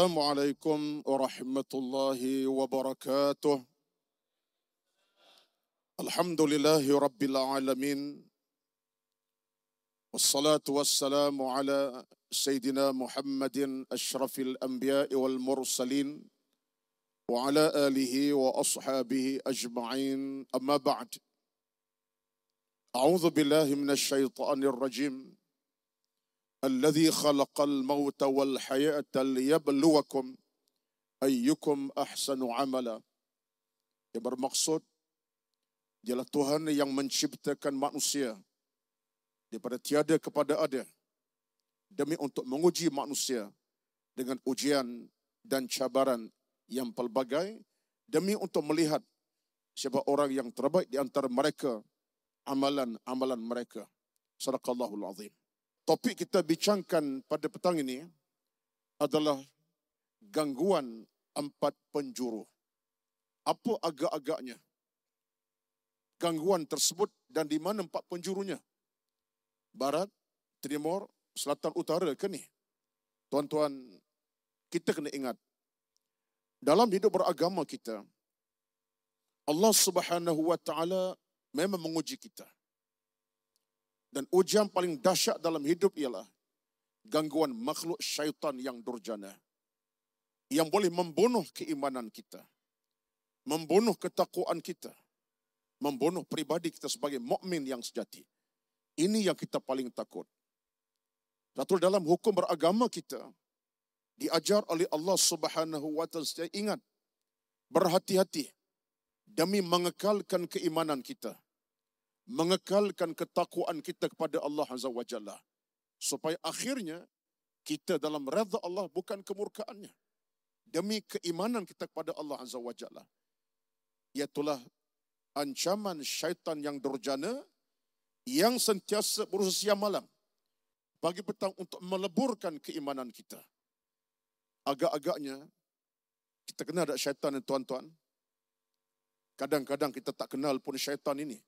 السلام عليكم ورحمة الله وبركاته. الحمد لله رب العالمين والصلاة والسلام على سيدنا محمد أشرف الأنبياء والمرسلين وعلى آله وأصحابه أجمعين. أما بعد أعوذ بالله من الشيطان الرجيم. الذي خلق الموت والحياة ليبلوكم أيكم أحسن عملا yang bermaksud ialah Tuhan yang menciptakan manusia daripada tiada kepada ada demi untuk menguji manusia dengan ujian dan cabaran yang pelbagai demi untuk melihat siapa orang yang terbaik di antara mereka amalan-amalan mereka. Sadaqallahul azim. Topik kita bincangkan pada petang ini adalah gangguan empat penjuru. Apa agak-agaknya? Gangguan tersebut dan di mana empat penjurunya? Barat, Timur, Selatan, Utara ke ni? Tuan-tuan, kita kena ingat. Dalam hidup beragama kita, Allah Subhanahu wa taala memang menguji kita. Dan ujian paling dahsyat dalam hidup ialah gangguan makhluk syaitan yang durjana. Yang boleh membunuh keimanan kita. Membunuh ketakwaan kita. Membunuh pribadi kita sebagai mukmin yang sejati. Ini yang kita paling takut. Satu dalam hukum beragama kita diajar oleh Allah Subhanahu wa taala ingat berhati-hati demi mengekalkan keimanan kita mengekalkan ketakwaan kita kepada Allah Azza wa Jalla. Supaya akhirnya kita dalam redha Allah bukan kemurkaannya. Demi keimanan kita kepada Allah Azza wa Jalla. Iaitulah ancaman syaitan yang durjana yang sentiasa berusaha siang malam bagi petang untuk meleburkan keimanan kita. Agak-agaknya kita kenal ada syaitan tuan-tuan? Kadang-kadang kita tak kenal pun syaitan ini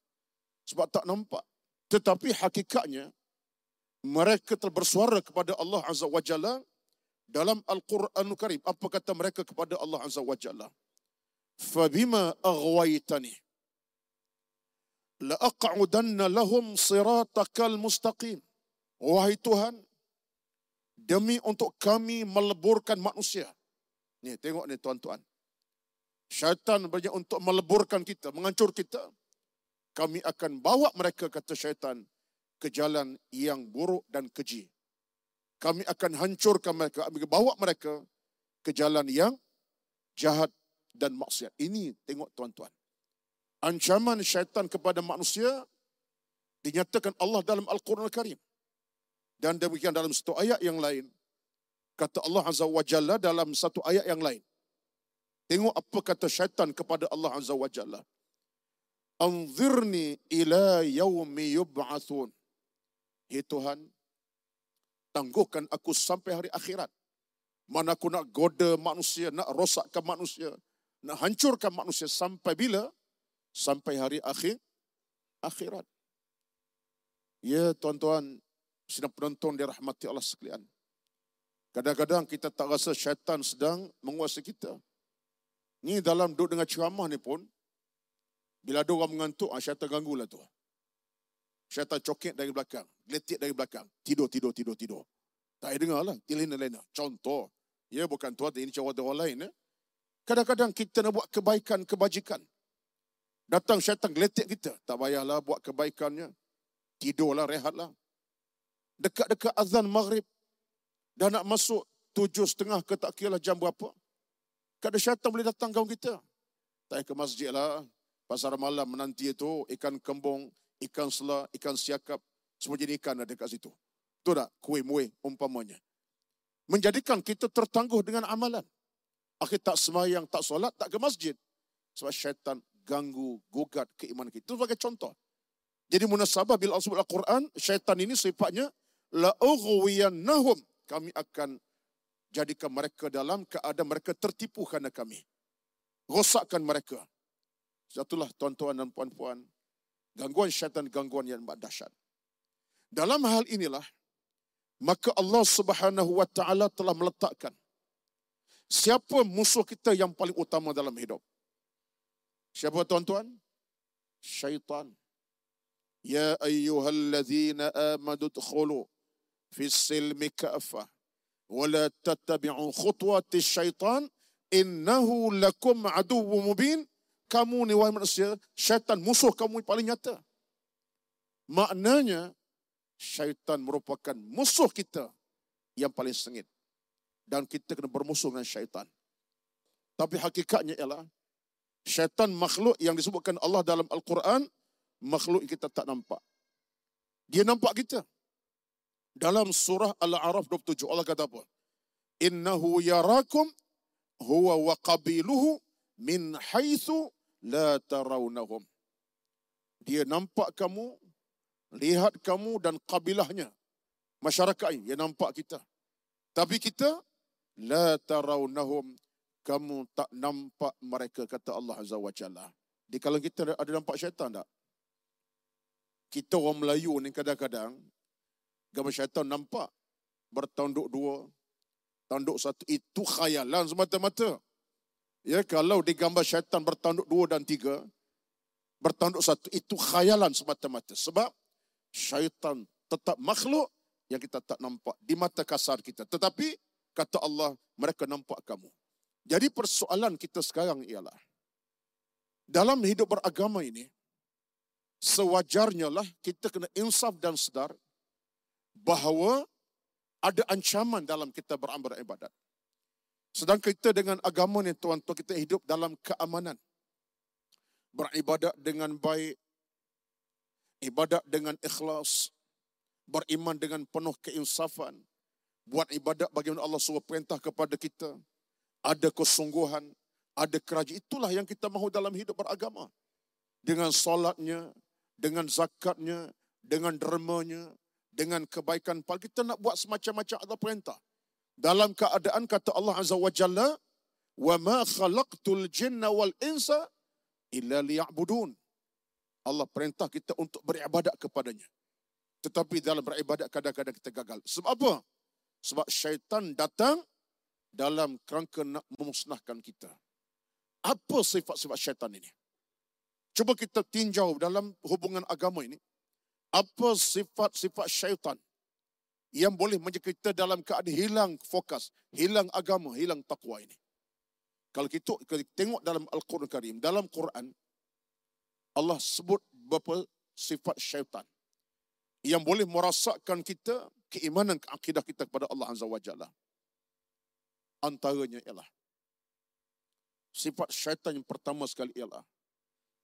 sebab tak nampak. Tetapi hakikatnya mereka telah bersuara kepada Allah Azza wa Jalla dalam Al-Quranul Karim. Apa kata mereka kepada Allah Azza wa Jalla? Fabima aghwaytani la'aq'udanna lahum siratakal mustaqim. Wahai Tuhan, demi untuk kami meleburkan manusia. Ni tengok ni tuan-tuan. Syaitan banyak untuk meleburkan kita, menghancur kita kami akan bawa mereka kata syaitan ke jalan yang buruk dan keji. Kami akan hancurkan mereka, bawa mereka ke jalan yang jahat dan maksiat. Ini tengok tuan-tuan. Ancaman syaitan kepada manusia dinyatakan Allah dalam Al-Quran Al-Karim. Dan demikian dalam satu ayat yang lain. Kata Allah Azza wa Jalla dalam satu ayat yang lain. Tengok apa kata syaitan kepada Allah Azza wa Jalla anzirni ila yaumi yub'atsun. Ya Tuhan, tangguhkan aku sampai hari akhirat. Mana aku nak goda manusia, nak rosakkan manusia, nak hancurkan manusia sampai bila? Sampai hari akhir akhirat. Ya tuan-tuan, sedang penonton dirahmati Allah sekalian. Kadang-kadang kita tak rasa syaitan sedang menguasai kita. Ni dalam duduk dengan ceramah ni pun, bila ada orang mengantuk, ah, syaitan ganggu lah tu. Syaitan coket dari belakang. Geletik dari belakang. Tidur, tidur, tidur, tidur. Tak ada dengar lah. Tilin dan lain Contoh. Ya, bukan tuan, ini cara orang lain. Ya. Kadang-kadang kita nak buat kebaikan, kebajikan. Datang syaitan geletik kita. Tak payahlah buat kebaikannya. Tidurlah, rehatlah. Dekat-dekat azan maghrib. Dah nak masuk tujuh setengah ke tak kira lah jam berapa. Kada syaitan boleh datang kaum kita. Tak ke masjid lah. Pasar malam menanti itu ikan kembung, ikan sela, ikan siakap. Semua jadi ikan ada dekat situ. Itu tak? Kue muih umpamanya. Menjadikan kita tertangguh dengan amalan. Akhir tak semayang, tak solat, tak ke masjid. Sebab syaitan ganggu, gugat keimanan kita. Itu sebagai contoh. Jadi munasabah bila Allah sebut Al-Quran, syaitan ini sifatnya la'ughwiyannahum. Kami akan jadikan mereka dalam keadaan mereka tertipu kerana kami. Rosakkan mereka. Satulah tuan-tuan dan puan-puan. Gangguan syaitan, gangguan yang dahsyat. Dalam hal inilah, maka Allah Subhanahu wa taala telah meletakkan siapa musuh kita yang paling utama dalam hidup. Siapa tuan-tuan? Syaitan. Ya ayyuhallazina amadu dkhulu fi silmi ka'fa wa la tattabi'u khutuwati syaitan innahu lakum aduwwu mubin. Kamu ni wahai manusia, syaitan musuh kamu yang paling nyata. Maknanya syaitan merupakan musuh kita yang paling sengit. Dan kita kena bermusuh dengan syaitan. Tapi hakikatnya ialah syaitan makhluk yang disebutkan Allah dalam Al-Quran, makhluk yang kita tak nampak. Dia nampak kita. Dalam surah Al-A'raf 27, Allah kata apa? Innahu yarakum huwa wa qabiluhu min haithu la tarawnahum. Dia nampak kamu lihat kamu dan kabilahnya. Masyarakat ini yang nampak kita. Tapi kita la tarawnahum. Kamu tak nampak mereka kata Allah azza wajalla di kalau kita ada nampak syaitan tak? Kita orang Melayu ni kadang-kadang gambar syaitan nampak. Bertanduk dua tanduk satu. Itu khayalan semata-mata ya kalau digambar syaitan bertanduk dua dan tiga bertanduk satu itu khayalan semata-mata sebab syaitan tetap makhluk yang kita tak nampak di mata kasar kita. Tetapi kata Allah, mereka nampak kamu. Jadi persoalan kita sekarang ialah dalam hidup beragama ini sewajarnya lah kita kena insaf dan sedar bahawa ada ancaman dalam kita beramal ibadat. Sedang kita dengan agama ni tuan-tuan kita hidup dalam keamanan. Beribadat dengan baik, ibadat dengan ikhlas, beriman dengan penuh keinsafan, buat ibadat bagaimana Allah SWT perintah kepada kita, ada kesungguhan, ada kerajaan. Itulah yang kita mahu dalam hidup beragama. Dengan solatnya, dengan zakatnya, dengan dermanya, dengan kebaikan. Kita nak buat semacam-macam Allah perintah dalam keadaan kata Allah Azza wa Jalla, "Wa ma khalaqtul jinna wal insa illa liya'budun." Allah perintah kita untuk beribadat kepadanya. Tetapi dalam beribadat kadang-kadang kita gagal. Sebab apa? Sebab syaitan datang dalam kerangka nak memusnahkan kita. Apa sifat-sifat syaitan ini? Cuba kita tinjau dalam hubungan agama ini. Apa sifat-sifat syaitan? Yang boleh menjadikan kita dalam keadaan hilang fokus, hilang agama, hilang takwa ini. Kalau kita, kita tengok dalam Al-Quran Karim, dalam Quran, Allah sebut beberapa sifat syaitan yang boleh merasakkan kita keimanan akidah kita kepada Allah Azza wa Jalla. Antaranya ialah sifat syaitan yang pertama sekali ialah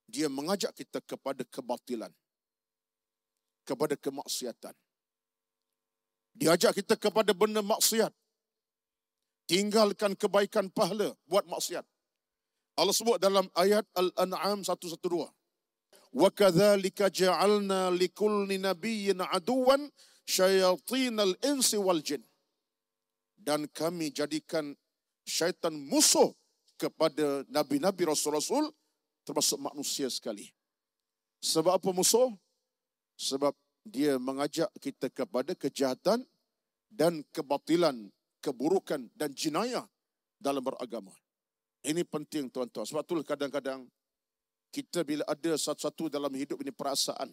dia mengajak kita kepada kebatilan, kepada kemaksiatan. Dia ajak kita kepada benda maksiat. Tinggalkan kebaikan pahala buat maksiat. Allah sebut dalam ayat Al-An'am 112. وكذلك جعلنا لكل نبي عدوا شياطين الانس والجن dan kami jadikan syaitan musuh kepada nabi-nabi rasul-rasul termasuk manusia sekali. Sebab apa musuh? Sebab dia mengajak kita kepada kejahatan dan kebatilan, keburukan dan jinayah dalam beragama. Ini penting tuan-tuan. Sebab itulah kadang-kadang kita bila ada satu-satu dalam hidup ini perasaan.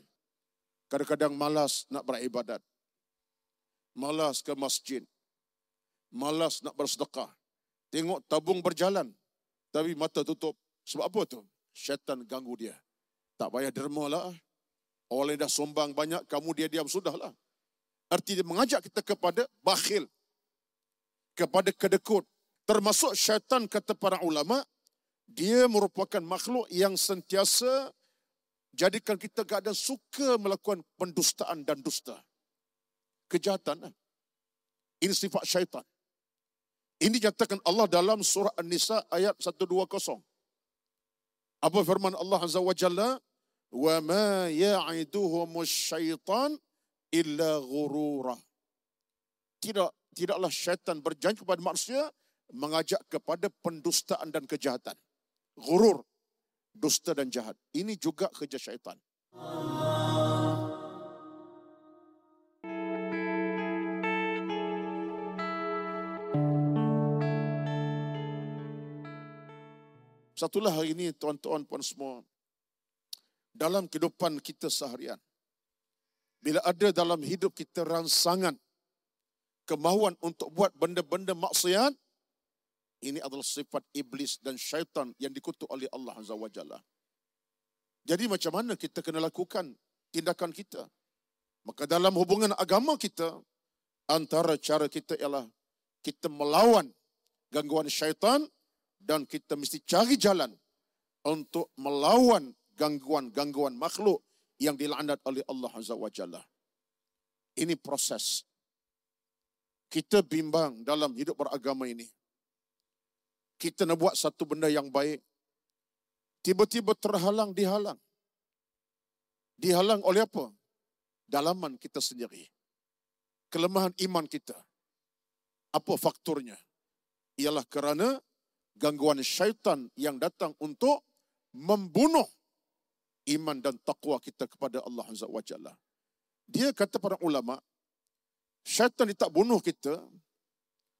Kadang-kadang malas nak beribadat. Malas ke masjid. Malas nak bersedekah. Tengok tabung berjalan. Tapi mata tutup. Sebab apa tu? Syaitan ganggu dia. Tak payah derma lah. Orang dah sombang banyak, kamu dia diam, sudahlah. Arti dia mengajak kita kepada bakhil. Kepada kedekut. Termasuk syaitan kata para ulama, dia merupakan makhluk yang sentiasa jadikan kita ada suka melakukan pendustaan dan dusta. Kejahatan. Eh? Ini sifat syaitan. Ini nyatakan Allah dalam surah An-Nisa ayat 120. Apa firman Allah Azza wa Jalla? Ma ya'iduhumus syaitan illa ghurura. Tidak tidaklah syaitan berjanji kepada manusia mengajak kepada pendustaan dan kejahatan. Gurur, dusta dan jahat. Ini juga kerja syaitan. Satulah hari ini tuan-tuan puan semua. Dalam kehidupan kita seharian. Bila ada dalam hidup kita rangsangan kemahuan untuk buat benda-benda maksiat, ini adalah sifat iblis dan syaitan yang dikutuk oleh Allah Azza wa Jalla. Jadi macam mana kita kena lakukan tindakan kita? Maka dalam hubungan agama kita, antara cara kita ialah kita melawan gangguan syaitan dan kita mesti cari jalan untuk melawan gangguan-gangguan makhluk yang dilaknat oleh Allah Azza wa Jalla. Ini proses. Kita bimbang dalam hidup beragama ini kita nak buat satu benda yang baik, tiba-tiba terhalang, dihalang. Dihalang oleh apa? Dalaman kita sendiri. Kelemahan iman kita. Apa faktornya? Ialah kerana gangguan syaitan yang datang untuk membunuh iman dan takwa kita kepada Allah Azza wa Jalla. Dia kata para ulama, syaitan dia tak bunuh kita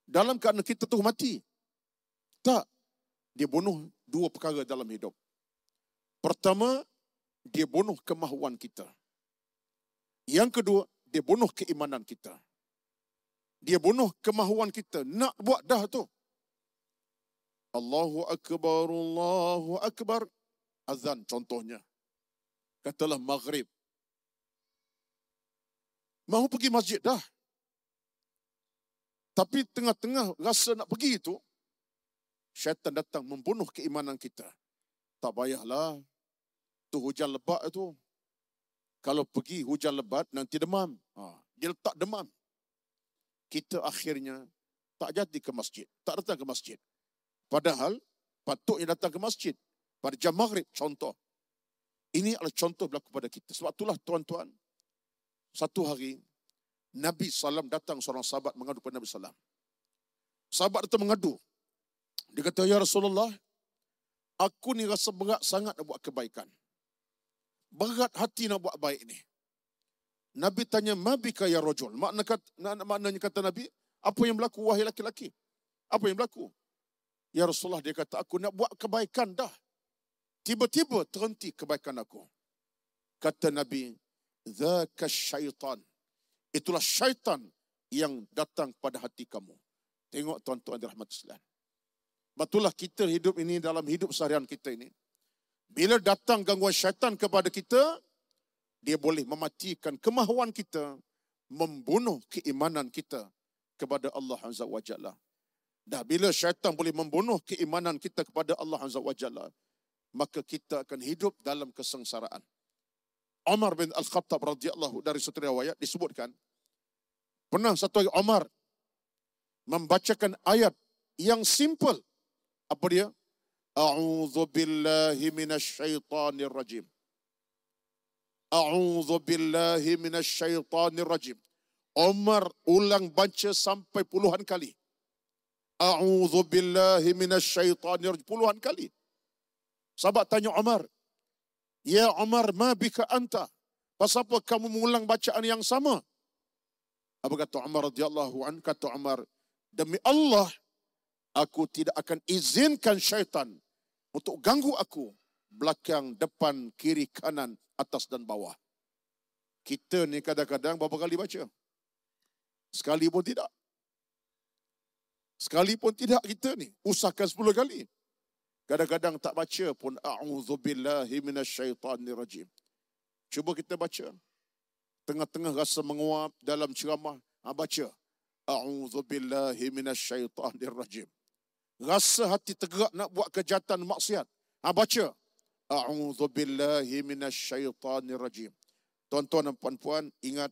dalam keadaan kita tu mati. Tak. Dia bunuh dua perkara dalam hidup. Pertama, dia bunuh kemahuan kita. Yang kedua, dia bunuh keimanan kita. Dia bunuh kemahuan kita. Nak buat dah tu. Allahu Akbar, Allahu Akbar. Azan contohnya. Katalah maghrib. Mahu pergi masjid dah. Tapi tengah-tengah rasa nak pergi itu, syaitan datang membunuh keimanan kita. Tak payahlah. Tu hujan lebat itu. Kalau pergi hujan lebat, nanti demam. Ha, dia letak demam. Kita akhirnya tak jadi ke masjid. Tak datang ke masjid. Padahal, patutnya datang ke masjid. Pada jam maghrib, contoh. Ini adalah contoh berlaku pada kita. Sebab itulah tuan-tuan, satu hari, Nabi SAW datang seorang sahabat mengadu kepada Nabi SAW. Sahabat itu mengadu. Dia kata, Ya Rasulullah, aku ni rasa berat sangat nak buat kebaikan. Berat hati nak buat baik ni. Nabi tanya, Mabika ya rojul. Makna kata, maknanya kata Nabi, apa yang berlaku wahai laki-laki? Apa yang berlaku? Ya Rasulullah, dia kata, aku nak buat kebaikan dah. Tiba-tiba terhenti kebaikan aku. Kata Nabi, Zaka syaitan. Itulah syaitan yang datang pada hati kamu. Tengok tuan-tuan dirahmati sekalian. Betullah kita hidup ini dalam hidup seharian kita ini. Bila datang gangguan syaitan kepada kita, dia boleh mematikan kemahuan kita, membunuh keimanan kita kepada Allah Azza wa Jalla. Dah bila syaitan boleh membunuh keimanan kita kepada Allah Azza wa Jalla, maka kita akan hidup dalam kesengsaraan. Umar bin Al-Khattab radhiyallahu dari satu riwayat disebutkan pernah satu hari Umar membacakan ayat yang simple apa dia? A'udzu billahi minasyaitonir rajim. A'udzu billahi minasyaitonir rajim. Umar ulang baca sampai puluhan kali. A'udzu billahi minasyaitonir rajim puluhan kali. Sahabat tanya Umar, "Ya Umar, ma bika anta?" Pasal apa kamu mengulang bacaan yang sama? Apa kata Umar radhiyallahu an? Kata Umar, "Demi Allah, aku tidak akan izinkan syaitan untuk ganggu aku belakang, depan, kiri, kanan, atas dan bawah. Kita ni kadang-kadang berapa kali baca? Sekali pun tidak. Sekali pun tidak kita ni. Usahakan sepuluh kali. Kadang-kadang tak baca pun. A'udzubillahi minasyaitanirrajim. Cuba kita baca. Tengah-tengah rasa menguap dalam ceramah. Ha, baca. A'udzubillahi minasyaitanirrajim. Rasa hati tegak nak buat kejahatan maksiat. Ha, baca. A'udzubillahi minasyaitanirrajim. Tuan-tuan dan puan-puan, ingat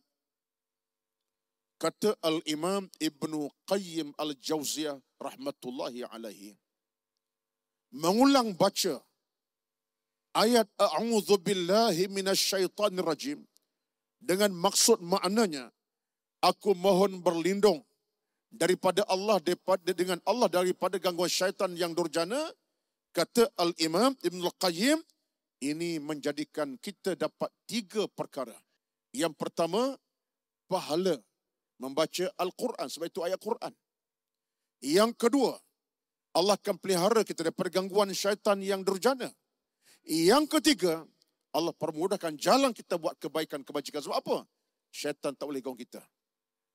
kata Al-Imam Ibnu Qayyim Al-Jauziyah rahmatullahi alaihi mengulang baca ayat a'udzu billahi minasyaitonir rajim dengan maksud maknanya aku mohon berlindung daripada Allah daripada dengan Allah daripada gangguan syaitan yang durjana kata al-imam Ibn al-Qayyim ini menjadikan kita dapat tiga perkara. Yang pertama pahala membaca al-Quran sebab itu ayat Quran. Yang kedua Allah akan pelihara kita daripada gangguan syaitan yang durjana yang ketiga, Allah permudahkan jalan kita buat kebaikan kebajikan. Sebab apa? Syaitan tak boleh ganggu kita.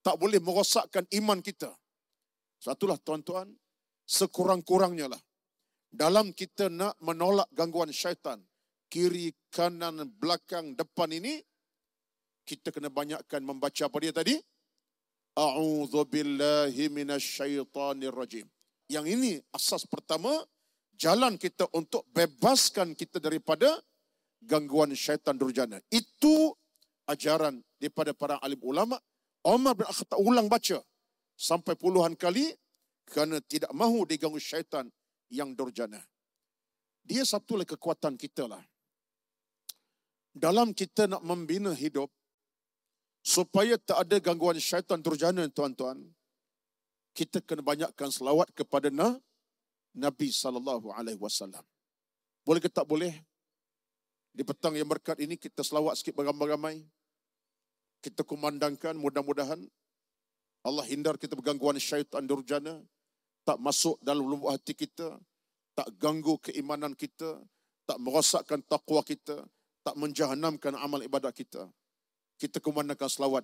Tak boleh merosakkan iman kita. Satulah tuan-tuan, sekurang-kurangnya lah. Dalam kita nak menolak gangguan syaitan, kiri, kanan, belakang, depan ini, kita kena banyakkan membaca apa dia tadi? A'udhu billahi minasyaitanir rajim. Yang ini asas pertama, jalan kita untuk bebaskan kita daripada gangguan syaitan durjana. Itu ajaran daripada para alim ulama. Umar bin Khattab ulang baca sampai puluhan kali kerana tidak mahu diganggu syaitan yang durjana. Dia satu lagi kekuatan kita lah. Dalam kita nak membina hidup supaya tak ada gangguan syaitan durjana tuan-tuan, kita kena banyakkan selawat kepada Nabi Nabi sallallahu alaihi wasallam. Boleh ke tak boleh? Di petang yang berkat ini kita selawat sikit beramai-ramai. Kita kumandangkan mudah-mudahan Allah hindar kita bergangguan syaitan durjana, tak masuk dalam lubuk hati kita, tak ganggu keimanan kita, tak merosakkan takwa kita, tak menjahanamkan amal ibadat kita. Kita kumandangkan selawat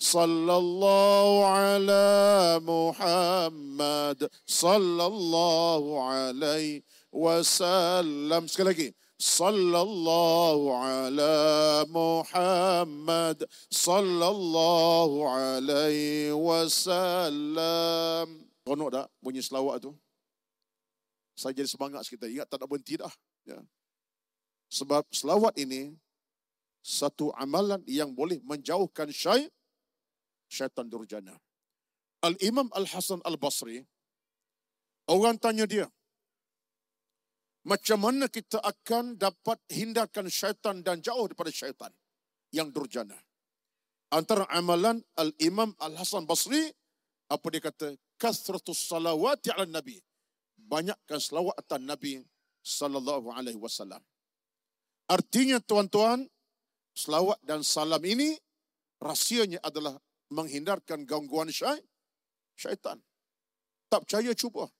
صلى الله على محمد صلى الله عليه وسلم sekali lagi صلى الله على محمد صلى الله عليه وسلم Konok tak bunyi selawat tu? Saya jadi semangat sekitar. Ingat tak nak berhenti dah. Ya. Sebab selawat ini satu amalan yang boleh menjauhkan syaitan syaitan durjana. Al-Imam Al-Hasan Al-Basri, orang tanya dia, macam mana kita akan dapat hindarkan syaitan dan jauh daripada syaitan yang durjana. Antara amalan Al-Imam Al-Hasan Basri, apa dia kata? Kathratus salawati ala Nabi. Banyakkan selawat atas Nabi sallallahu alaihi wasallam. Artinya tuan-tuan, selawat dan salam ini rahsianya adalah menghindarkan gangguan syaitan. Tak percaya cuba.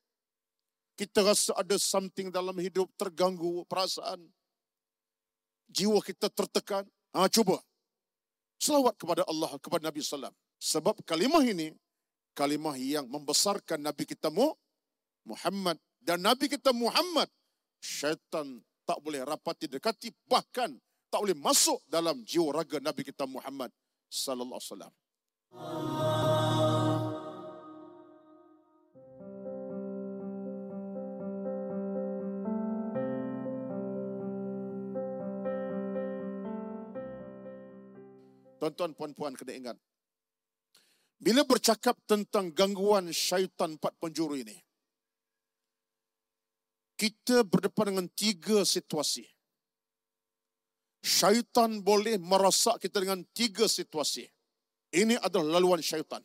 Kita rasa ada something dalam hidup terganggu perasaan. Jiwa kita tertekan. Ha, cuba. Selawat kepada Allah, kepada Nabi Sallam. Sebab kalimah ini, kalimah yang membesarkan Nabi kita Muhammad. Dan Nabi kita Muhammad, syaitan tak boleh rapati dekati, bahkan tak boleh masuk dalam jiwa raga Nabi kita Muhammad sallallahu alaihi wasallam. Tuan-tuan, puan-puan kena ingat. Bila bercakap tentang gangguan syaitan empat penjuru ini, kita berdepan dengan tiga situasi. Syaitan boleh merosak kita dengan tiga situasi. Ini adalah laluan syaitan.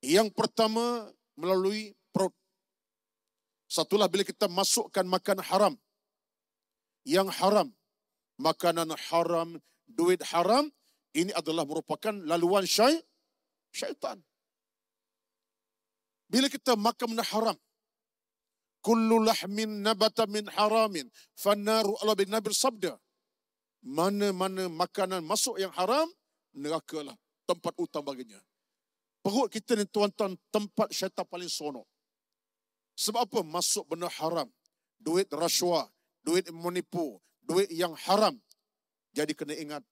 Yang pertama melalui perut. Satulah bila kita masukkan makan haram. Yang haram. Makanan haram, duit haram. Ini adalah merupakan laluan syai, syaitan. Bila kita makan benda haram, kullu lahmin nabata min haramin, fannaru Allah bin Nabi sabda, mana-mana makanan masuk yang haram, neraka lah tempat utama baginya. Perut kita ni tuan-tuan tempat syaitan paling sonok. Sebab apa? Masuk benda haram. Duit rasuah, duit menipu, duit yang haram. Jadi kena ingat,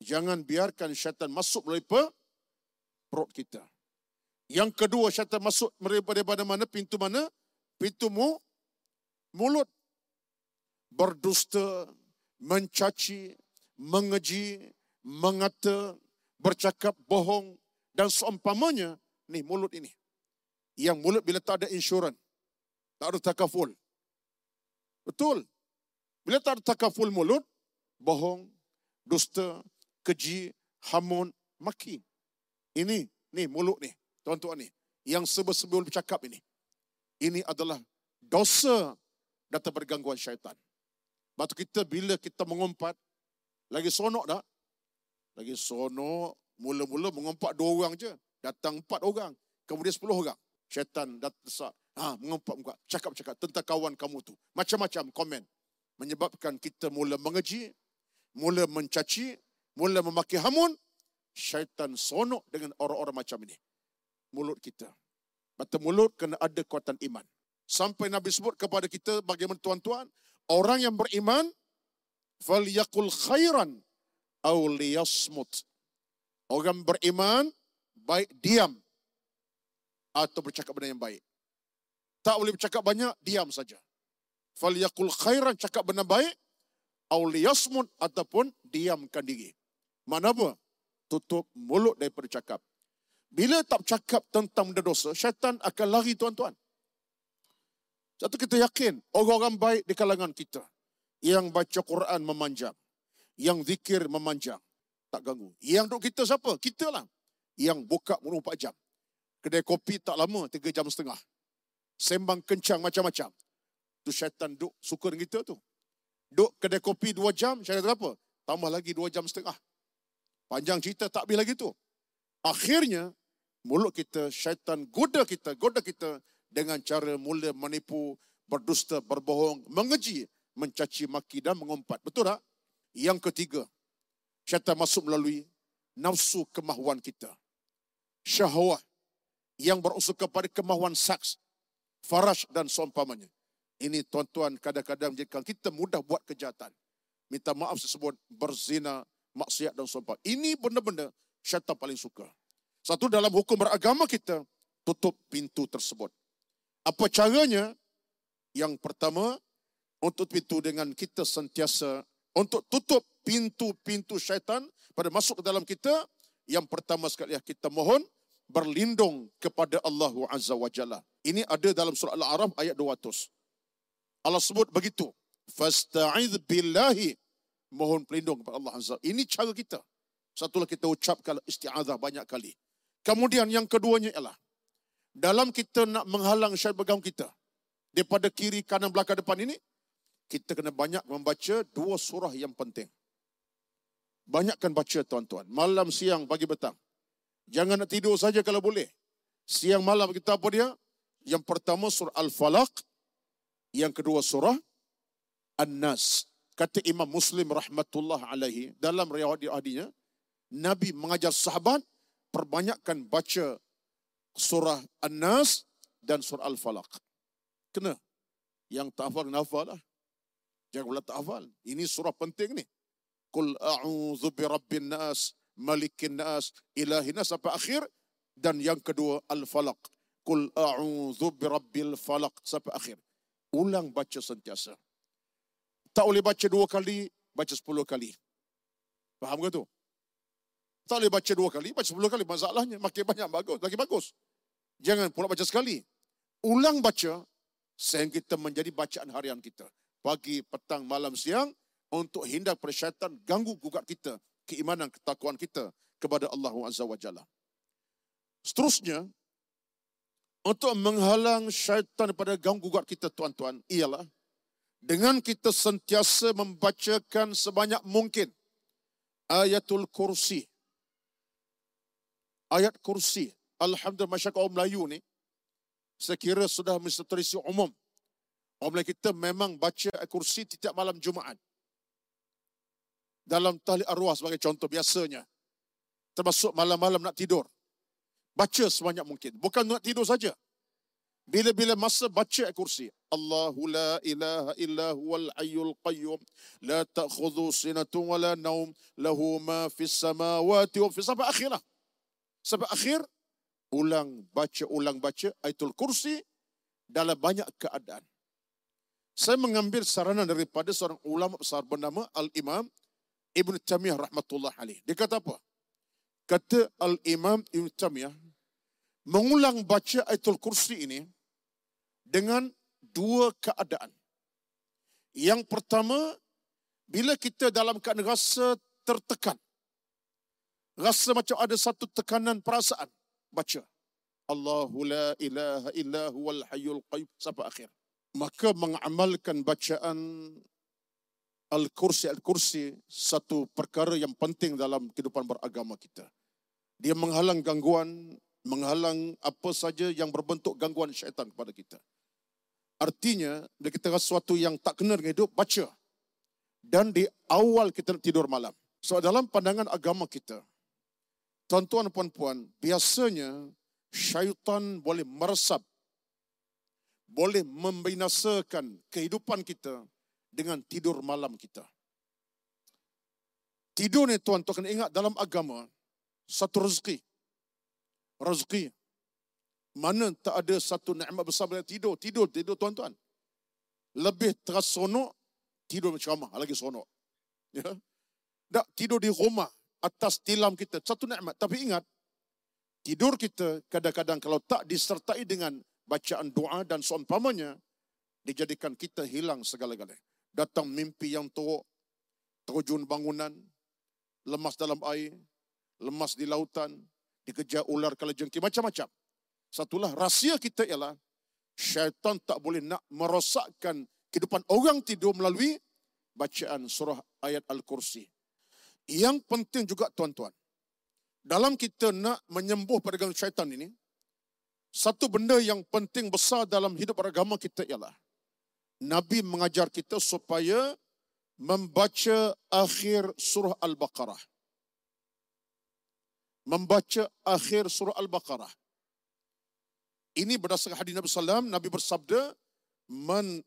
jangan biarkan syaitan masuk melalui perut kita. Yang kedua syaitan masuk daripada mana? Pintu mana? Pintu mu, mulut. Berdusta, mencaci, mengeji, mengata, bercakap bohong dan seumpamanya. Ni mulut ini. Yang mulut bila tak ada insurans. Tak ada takaful. Betul. Bila tak ada takaful mulut, bohong, dusta, keji, hamun, maki. Ini, ni mulut ni tuan-tuan ni, yang sebelum bercakap ini, ini adalah dosa datang bergangguan syaitan. Batu kita bila kita mengumpat, lagi sonok tak? Lagi sonok, mula-mula mengumpat dua orang je. Datang empat orang, kemudian sepuluh orang. Syaitan datang. Ha, mengumpat muka, cakap-cakap tentang kawan kamu tu. Macam-macam komen. Menyebabkan kita mula mengeji, mula mencaci, mula memaki hamun. Syaitan sonok dengan orang-orang macam ini mulut kita. Mata mulut kena ada kuatan iman. Sampai Nabi sebut kepada kita bagaimana tuan-tuan, orang yang beriman falyakul khairan aw liyasmut. Orang beriman baik diam atau bercakap benda yang baik. Tak boleh bercakap banyak, diam saja. Falyakul khairan cakap benda baik aw liyasmut ataupun diamkan diri. Mana apa? Tutup mulut daripada cakap. Bila tak cakap tentang benda dosa, syaitan akan lari tuan-tuan. Satu kita yakin, orang-orang baik di kalangan kita. Yang baca Quran memanjang. Yang zikir memanjang. Tak ganggu. Yang duduk kita siapa? Kita lah. Yang buka 24 jam. Kedai kopi tak lama, 3 jam setengah. Sembang kencang macam-macam. Tu syaitan duduk suka dengan kita tu. Duduk kedai kopi 2 jam, syaitan apa? Tambah lagi 2 jam setengah. Panjang cerita tak habis lagi tu. Akhirnya, mulut kita, syaitan goda kita, goda kita dengan cara mula menipu, berdusta, berbohong, mengeji, mencaci maki dan mengumpat. Betul tak? Yang ketiga, syaitan masuk melalui nafsu kemahuan kita. Syahwat yang berusaha kepada kemahuan saks, farash dan seumpamanya. Ini tuan-tuan kadang-kadang menjadikan kita mudah buat kejahatan. Minta maaf sebut berzina, maksiat dan seumpamanya. Ini benda-benda syaitan paling suka. Satu dalam hukum beragama kita, tutup pintu tersebut. Apa caranya? Yang pertama, untuk pintu dengan kita sentiasa, untuk tutup pintu-pintu syaitan pada masuk ke dalam kita, yang pertama sekali kita mohon berlindung kepada Allah Azza wa Jalla. Ini ada dalam surah Al-A'raf ayat 200. Allah sebut begitu. Fasta'idh billahi. Mohon pelindung kepada Allah Azza. Ini cara kita. Satulah kita ucapkan isti'adah banyak kali. Kemudian yang keduanya ialah dalam kita nak menghalang syaitan bergabung kita daripada kiri kanan belakang depan ini kita kena banyak membaca dua surah yang penting. Banyakkan baca tuan-tuan. Malam, siang, pagi, petang. Jangan nak tidur saja kalau boleh. Siang, malam kita apa dia? Yang pertama surah Al-Falaq. Yang kedua surah An-Nas. Kata Imam Muslim rahmatullah alaihi dalam riwayat hadinya Nabi mengajar sahabat perbanyakkan baca surah An-Nas dan surah Al-Falaq. Kena. Yang tak hafal, kena hafal lah. Jangan pula tak hafal. Ini surah penting ni. Qul a'udhu bi rabbin nas, malikin nas, ilahin nas, sampai akhir. Dan yang kedua, Al-Falaq. Qul a'udhu bi rabbil falaq, sampai akhir. Ulang baca sentiasa. Tak boleh baca dua kali, baca sepuluh kali. Faham ke tu? Tak boleh baca dua kali, baca sepuluh kali. Masalahnya makin banyak bagus, lagi bagus. Jangan pula baca sekali. Ulang baca sehingga kita menjadi bacaan harian kita. Pagi, petang, malam, siang untuk hindar pada syaitan ganggu gugat kita, keimanan, ketakuan kita kepada Allah Azza wa Jalla. Seterusnya, untuk menghalang syaitan pada ganggu gugat kita tuan-tuan, ialah dengan kita sentiasa membacakan sebanyak mungkin ayatul kursi. Ayat kursi. Alhamdulillah masyarakat Melayu ni, saya kira sudah mesti terisi umum. Melayu kita memang baca kursi setiap malam Jumaat. Dalam tahli arwah sebagai contoh biasanya. Termasuk malam-malam nak tidur. Baca sebanyak mungkin. Bukan nak tidur saja. Bila-bila masa baca kursi. Allahu la ilaha illa huwal ayyul qayyum. La ta'khudhu sinatun wa la naum. Lahu ma fis samawati wa fis sampai akhirah. Sampai akhir. Ulang baca, ulang baca ayatul kursi dalam banyak keadaan. Saya mengambil saranan daripada seorang ulama besar bernama Al-Imam Ibn Tamiyah rahmatullah alaih. Dia kata apa? Kata Al-Imam Ibn Tamiyah, mengulang baca ayatul kursi ini, dengan dua keadaan. Yang pertama, bila kita dalam keadaan rasa tertekan. Rasa macam ada satu tekanan perasaan. Baca. Allahu la ilaha illa huwal hayyul qayyum sampai akhir. Maka mengamalkan bacaan Al-Kursi Al-Kursi satu perkara yang penting dalam kehidupan beragama kita. Dia menghalang gangguan, menghalang apa saja yang berbentuk gangguan syaitan kepada kita. Artinya, bila kita rasa sesuatu yang tak kena dengan hidup, baca. Dan di awal kita nak tidur malam. So dalam pandangan agama kita, tuan-tuan dan puan-puan, biasanya syaitan boleh meresap, boleh membinasakan kehidupan kita dengan tidur malam kita. Tidur ni tuan-tuan kena ingat dalam agama, satu rezeki. Rezeki mana tak ada satu nikmat besar bila tidur. Tidur, tidur tuan-tuan. Lebih terasonok, tidur berceramah lagi sonok. Ya? Tak tidur di rumah, atas tilam kita. Satu nikmat. Tapi ingat, tidur kita kadang-kadang kalau tak disertai dengan bacaan doa dan seumpamanya, dijadikan kita hilang segala-galanya. Datang mimpi yang teruk, terjun bangunan, lemas dalam air, lemas di lautan, dikejar ular kalau jengki, macam-macam. Satulah rahsia kita ialah syaitan tak boleh nak merosakkan kehidupan orang tidur melalui bacaan surah ayat Al-Kursi. Yang penting juga tuan-tuan, dalam kita nak menyembuh pergangguan syaitan ini, satu benda yang penting besar dalam hidup agama kita ialah Nabi mengajar kita supaya membaca akhir surah Al-Baqarah. Membaca akhir surah Al-Baqarah. Ini berdasarkan hadis Nabi sallam Nabi bersabda man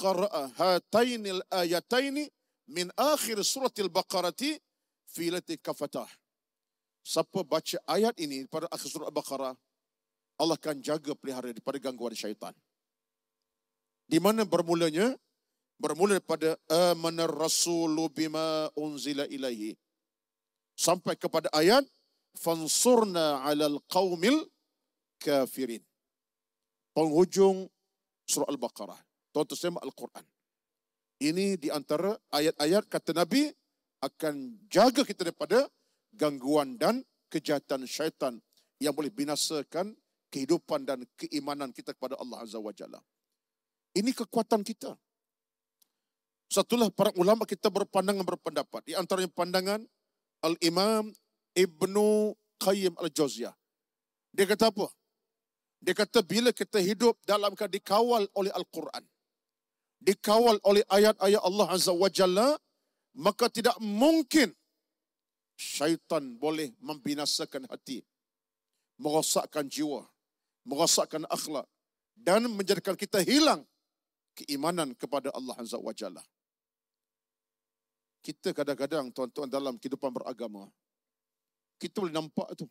qara'a hatainil ayataini min akhir suratil baqarati fi lati kafatah. Siapa baca ayat ini pada akhir surah Al-Baqarah, Allah akan jaga pelihara daripada gangguan syaitan. Di mana bermulanya? Bermula daripada amanar rasulu bima unzila ilaihi. Sampai kepada ayat fansurna alal qaumil kafirin penghujung surah Al-Baqarah. Tuan-tuan Al-Quran. Ini di antara ayat-ayat kata Nabi akan jaga kita daripada gangguan dan kejahatan syaitan yang boleh binasakan kehidupan dan keimanan kita kepada Allah Azza wa Jalla. Ini kekuatan kita. Satulah para ulama kita berpandangan berpendapat. Di antaranya pandangan Al-Imam Ibnu Qayyim Al-Jawziyah. Dia kata apa? Dia kata bila kita hidup dalam keadaan dikawal oleh Al-Quran. Dikawal oleh ayat-ayat Allah Azza wa Jalla. Maka tidak mungkin syaitan boleh membinasakan hati. Merosakkan jiwa. Merosakkan akhlak. Dan menjadikan kita hilang keimanan kepada Allah Azza wa Jalla. Kita kadang-kadang tuan-tuan dalam kehidupan beragama. Kita boleh nampak itu.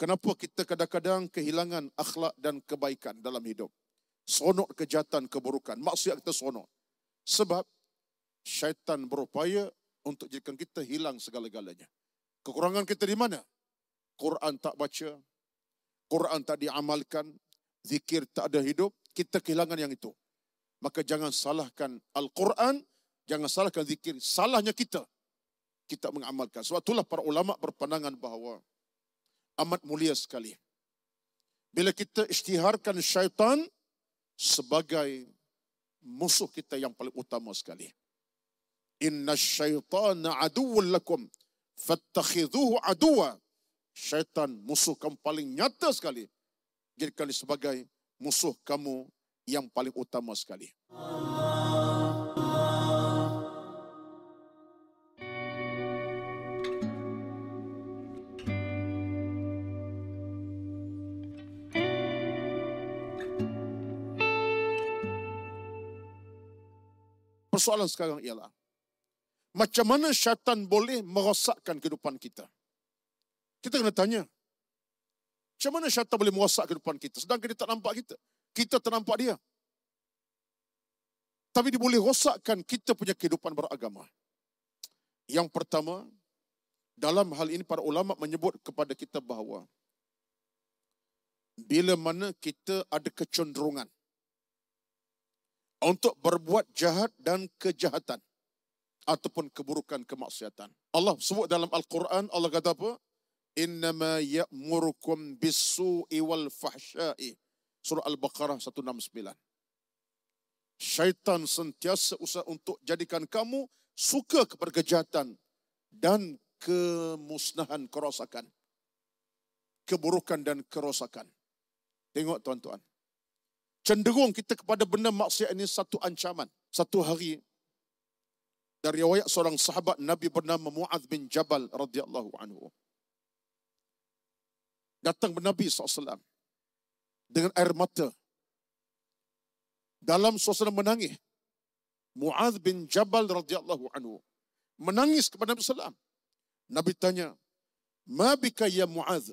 Kenapa kita kadang-kadang kehilangan akhlak dan kebaikan dalam hidup? Sonok kejahatan, keburukan. Maksud kita sonok. Sebab syaitan berupaya untuk jadikan kita hilang segala-galanya. Kekurangan kita di mana? Quran tak baca. Quran tak diamalkan. Zikir tak ada hidup. Kita kehilangan yang itu. Maka jangan salahkan Al-Quran. Jangan salahkan zikir. Salahnya kita. Kita mengamalkan. Sebab itulah para ulama berpandangan bahawa amat mulia sekali. Bila kita isytiharkan syaitan sebagai musuh kita yang paling utama sekali. Inna syaitana aduwwul lakum fattakhidhuhu aduwa. Syaitan musuh kamu paling nyata sekali. Jadikan dia sebagai musuh kamu yang paling utama sekali. Persoalan sekarang ialah macam mana syaitan boleh merosakkan kehidupan kita? Kita kena tanya. Macam mana syaitan boleh merosak kehidupan kita? Sedangkan dia tak nampak kita. Kita tak nampak dia. Tapi dia boleh rosakkan kita punya kehidupan beragama. Yang pertama, dalam hal ini para ulama menyebut kepada kita bahawa bila mana kita ada kecenderungan untuk berbuat jahat dan kejahatan ataupun keburukan kemaksiatan. Allah sebut dalam Al-Quran, Allah kata apa? Innama ya'murukum bisu'i wal fahsya'i. Surah Al-Baqarah 169. Syaitan sentiasa usaha untuk jadikan kamu suka kepada kejahatan dan kemusnahan kerosakan. Keburukan dan kerosakan. Tengok tuan-tuan cenderung kita kepada benda maksiat ini satu ancaman. Satu hari dari riwayat seorang sahabat Nabi bernama Muaz bin Jabal radhiyallahu anhu. Datang Nabi SAW dengan air mata. Dalam suasana menangis. Muaz bin Jabal radhiyallahu anhu menangis kepada Nabi SAW. Nabi tanya, "Ma bika ya Muaz?"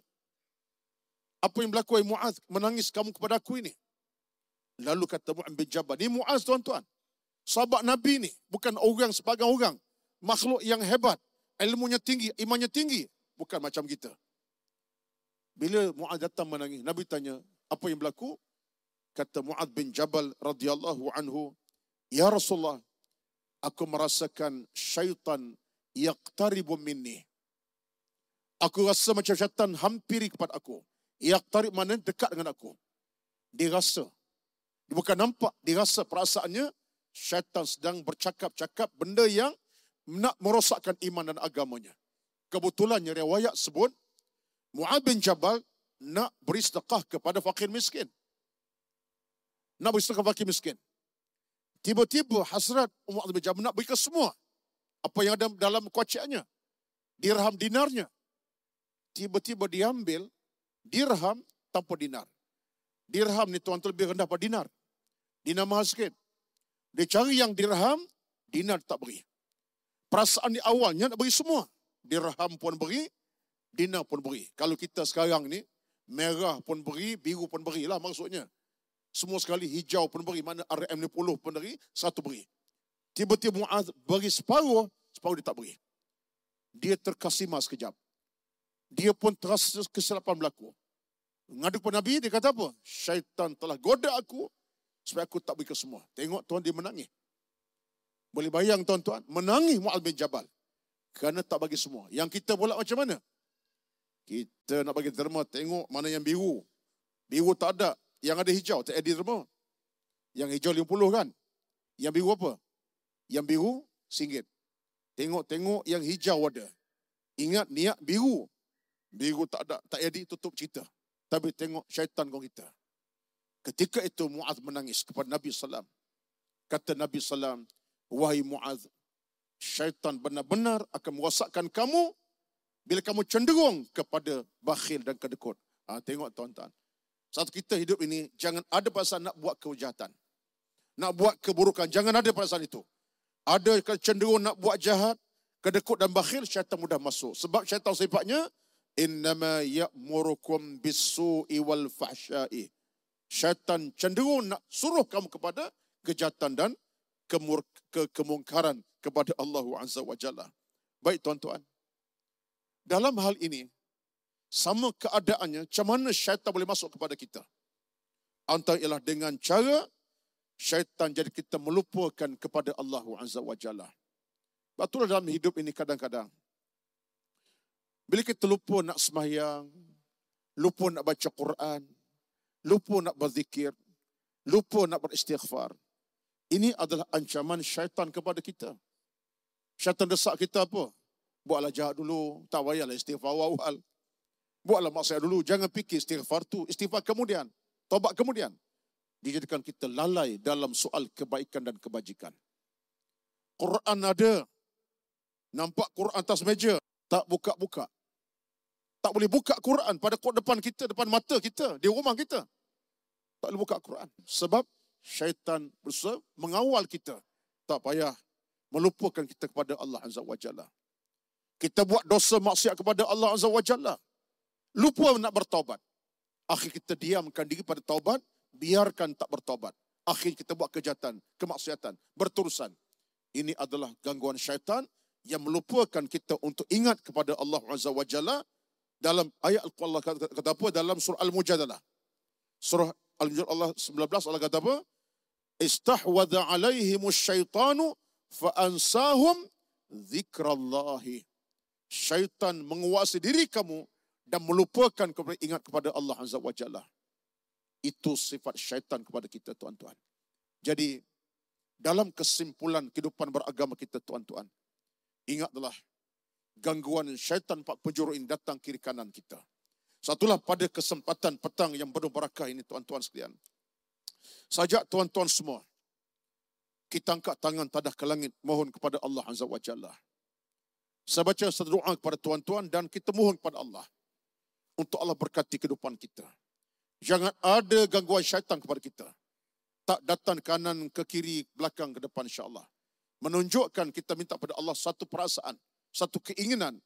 Apa yang berlaku ai Muaz menangis kamu kepada aku ini? Lalu kata Mu'am bin Jabal, ni Mu'az tuan-tuan. Sahabat Nabi ni, bukan orang sebagai orang. Makhluk yang hebat, ilmunya tinggi, imannya tinggi. Bukan macam kita. Bila Mu'az datang menangis, Nabi tanya, apa yang berlaku? Kata Mu'ad bin Jabal radhiyallahu anhu, Ya Rasulullah, aku merasakan syaitan yaqtaribu minni. Aku rasa macam syaitan hampiri kepada aku. Yaqtarib mana dekat dengan aku. Dia rasa dia bukan nampak, dia rasa perasaannya syaitan sedang bercakap-cakap benda yang nak merosakkan iman dan agamanya. Kebetulannya riwayat sebut Mu'ad bin Jabal nak beri sedekah kepada fakir miskin. Nak beri sedekah fakir miskin. Tiba-tiba hasrat Mu'ad bin Jabal nak beri ke semua. Apa yang ada dalam kuaciannya. Dirham dinarnya. Tiba-tiba diambil dirham tanpa dinar. Dirham ni tuan lebih rendah pada dinar. Dinar mahal sikit. Dia cari yang dirham, dinar tak beri. Perasaan di awalnya nak beri semua. Dirham pun beri, dinar pun beri. Kalau kita sekarang ni, merah pun beri, biru pun beri lah maksudnya. Semua sekali hijau pun beri, mana RM50 pun beri, satu beri. Tiba-tiba Mu'ad beri separuh, separuh dia tak beri. Dia terkasima sekejap. Dia pun terasa kesilapan berlaku. Ngadu kepada Nabi, dia kata apa? Syaitan telah goda aku, supaya aku tak beri ke semua. Tengok tuan dia menangis. Boleh bayang tuan-tuan, menangis Mu'al bin Jabal. Kerana tak bagi semua. Yang kita pula macam mana? Kita nak bagi derma, tengok mana yang biru. Biru tak ada. Yang ada hijau, tak ada derma. Yang hijau 50 kan? Yang biru apa? Yang biru, singgit. Tengok-tengok yang hijau ada. Ingat niat biru. Biru tak ada, tak ada, tutup cerita. Tapi tengok syaitan kau kita. Ketika itu Muaz menangis kepada Nabi sallam. Kata Nabi sallam, "Wahai Muaz, syaitan benar-benar akan merosakkan kamu bila kamu cenderung kepada bakhil dan kedekut." Ha, tengok tuan-tuan. Satu kita hidup ini jangan ada perasaan nak buat kejahatan. Nak buat keburukan, jangan ada perasaan itu. Ada cenderung nak buat jahat, kedekut dan bakhil, syaitan mudah masuk. Sebab syaitan sifatnya innama ya'murukum bis-su'i wal fahsya'i syaitan cenderung nak suruh kamu kepada kejahatan dan kemur, ke, kemungkaran kepada Allah Azza wa Jalla. Baik tuan-tuan. Dalam hal ini, sama keadaannya, macam mana syaitan boleh masuk kepada kita? Antara ialah dengan cara syaitan jadi kita melupakan kepada Allah Azza wa Jalla. Betul dalam hidup ini kadang-kadang. Bila kita lupa nak semayang, lupa nak baca Quran, lupa nak berzikir, lupa nak beristighfar. Ini adalah ancaman syaitan kepada kita. Syaitan desak kita apa? Buatlah jahat dulu, tak payahlah istighfar awal. Buatlah maksiat dulu, jangan fikir istighfar tu, istighfar kemudian, tobat kemudian. Dijadikan kita lalai dalam soal kebaikan dan kebajikan. Quran ada. Nampak Quran atas meja, tak buka-buka. Tak boleh buka Quran pada depan kita, depan mata kita, di rumah kita. Tak boleh buka Quran. Sebab syaitan berusaha mengawal kita. Tak payah melupakan kita kepada Allah Azza wa Jalla. Kita buat dosa maksiat kepada Allah Azza wa Jalla. Lupa nak bertaubat. Akhir kita diamkan diri pada taubat, biarkan tak bertaubat. Akhir kita buat kejahatan, kemaksiatan, berterusan. Ini adalah gangguan syaitan yang melupakan kita untuk ingat kepada Allah Azza wa Jalla dalam ayat Al-Quran kata, kata apa dalam surah Al-Mujadalah. Surah Al-Mujadalah Allah 19 Allah kata apa? Istahwadha alaihimus syaitanu fa'ansahum zikrallahi. Syaitan menguasai diri kamu dan melupakan kepada ingat kepada Allah Azza wa Jalla. Itu sifat syaitan kepada kita tuan-tuan. Jadi dalam kesimpulan kehidupan beragama kita tuan-tuan, ingatlah gangguan syaitan pak penjuru ini datang kiri kanan kita. Satulah pada kesempatan petang yang penuh berakah ini tuan-tuan sekalian. Sajak tuan-tuan semua, kita angkat tangan tadah ke langit mohon kepada Allah Azza wa Jalla. Saya baca satu doa kepada tuan-tuan dan kita mohon kepada Allah untuk Allah berkati kehidupan kita. Jangan ada gangguan syaitan kepada kita. Tak datang kanan ke kiri, belakang ke depan insya-Allah. Menunjukkan kita minta kepada Allah satu perasaan satu keinginan.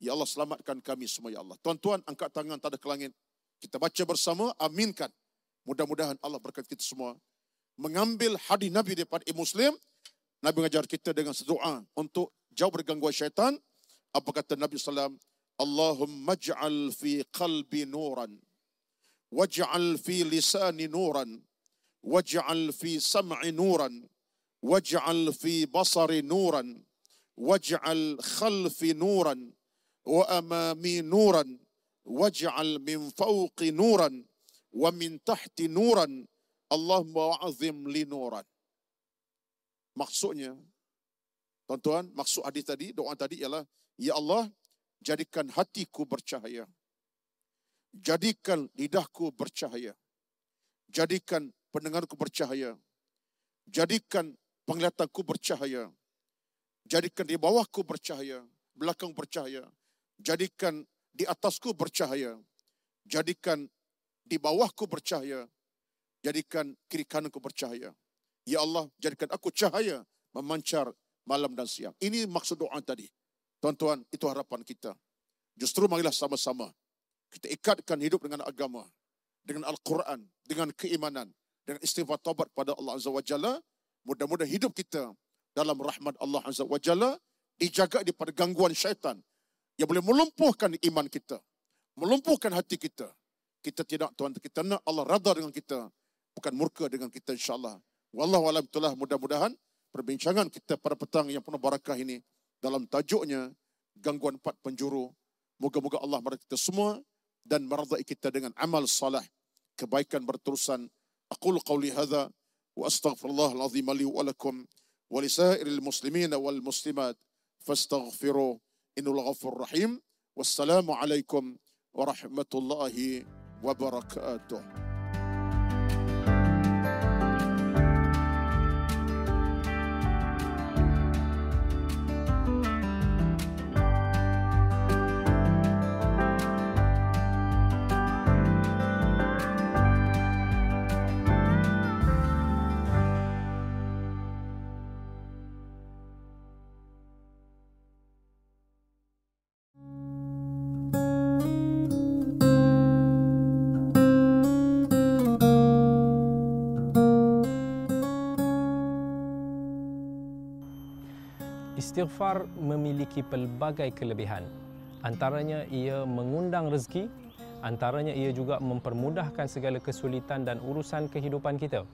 Ya Allah selamatkan kami semua ya Allah. Tuan-tuan angkat tangan tada ke langit. Kita baca bersama, aminkan. Mudah-mudahan Allah berkati kita semua. Mengambil hadis Nabi daripada Muslim. Nabi mengajar kita dengan sedoa untuk jauh dari gangguan syaitan. Apa kata Nabi SAW? Allahumma ja'al fi qalbi nuran. Waj'al fi lisani nuran. Waj'al fi sam'i nuran. Waj'al fi basari nuran. واجعل خلفي نورا وامامي نورا واجعل من فوق نورا ومن تحت نورا اللهم اعظم لي نورا maksudnya tuan-tuan maksud hadis tadi doa tadi ialah ya Allah jadikan hatiku bercahaya jadikan lidahku bercahaya jadikan pendengarku bercahaya jadikan penglihatanku bercahaya Jadikan di bawahku bercahaya, belakang bercahaya. Jadikan di atasku bercahaya. Jadikan di bawahku bercahaya. Jadikan kiri kananku bercahaya. Ya Allah, jadikan aku cahaya memancar malam dan siang. Ini maksud doa tadi. Tuan-tuan, itu harapan kita. Justru marilah sama-sama. Kita ikatkan hidup dengan agama. Dengan Al-Quran. Dengan keimanan. Dengan istighfar taubat pada Allah Azza wa Jalla. Mudah-mudahan hidup kita dalam rahmat Allah Azza wa Jalla dijaga daripada gangguan syaitan yang boleh melumpuhkan iman kita, melumpuhkan hati kita. Kita tidak tuan kita nak Allah radha dengan kita, bukan murka dengan kita insya-Allah. Wallahu a'lam mudah-mudahan perbincangan kita pada petang yang penuh barakah ini dalam tajuknya gangguan empat penjuru. Moga-moga Allah meridai kita semua dan meridai kita dengan amal salih kebaikan berterusan. Aqul qawli hadza wa astaghfirullah alazim li wa lakum wa li sa'iril muslimin wal muslimat fastaghfiru innal ghafur rahim. Wassalamu alaikum warahmatullahi wabarakatuh. Istighfar memiliki pelbagai kelebihan. Antaranya ia mengundang rezeki, antaranya ia juga mempermudahkan segala kesulitan dan urusan kehidupan kita.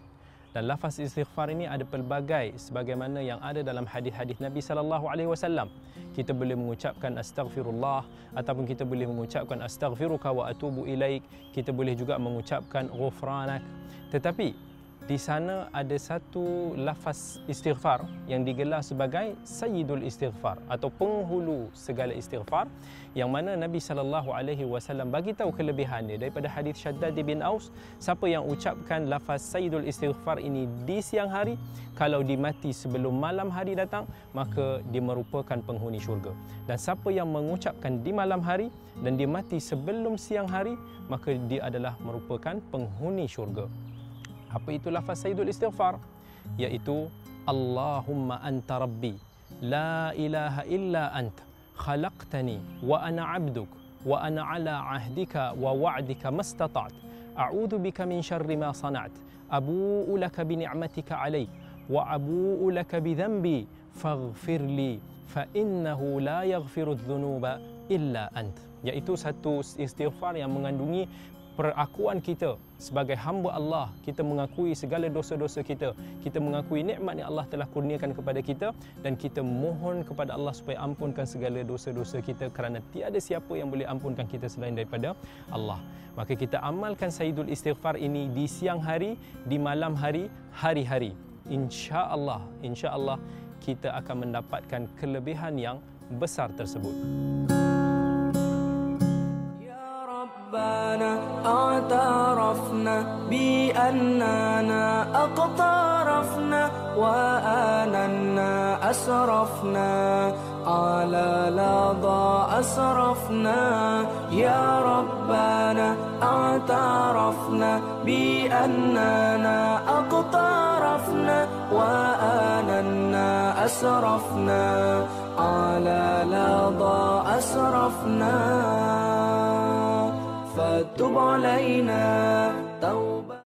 Dan lafaz istighfar ini ada pelbagai sebagaimana yang ada dalam hadis-hadis Nabi sallallahu alaihi wasallam. Kita boleh mengucapkan astaghfirullah ataupun kita boleh mengucapkan astaghfiruka wa atubu ilaik. Kita boleh juga mengucapkan ghufranak. Tetapi di sana ada satu lafaz istighfar yang digelar sebagai Sayyidul Istighfar atau penghulu segala istighfar yang mana Nabi sallallahu alaihi wasallam bagi tahu kelebihan dia. Daripada hadis Shaddad bin Aus siapa yang ucapkan lafaz Sayyidul Istighfar ini di siang hari kalau dimati sebelum malam hari datang maka dia merupakan penghuni syurga. Dan siapa yang mengucapkan di malam hari dan dia mati sebelum siang hari maka dia adalah merupakan penghuni syurga apa itu lafaz Sayyidul Istighfar? Iaitu Allahumma anta rabbi la ilaha illa anta khalaqtani wa ana abduk wa ana ala ahdika wa wa'dika mastata'at a'udhu bika min syarri ma sana'at abu'u laka bi ni'matika alayk wa abu'u laka bi dhanbi faghfir li fa innahu la yaghfiru dhunuba illa ant iaitu satu istighfar yang mengandungi perakuan kita sebagai hamba Allah kita mengakui segala dosa-dosa kita. Kita mengakui nikmat yang Allah telah kurniakan kepada kita dan kita mohon kepada Allah supaya ampunkan segala dosa-dosa kita kerana tiada siapa yang boleh ampunkan kita selain daripada Allah. Maka kita amalkan sayyidul istighfar ini di siang hari di malam hari hari-hari. insya-Allah insya-Allah kita akan mendapatkan kelebihan yang besar tersebut. ربنا اعترفنا بأننا أقترفنا وآننا أسرفنا. على لظى أسرفنا. يا ربنا اعترفنا بأننا أقترفنا وآننا أسرفنا. على لظى أسرفنا. فتب علينا. توبة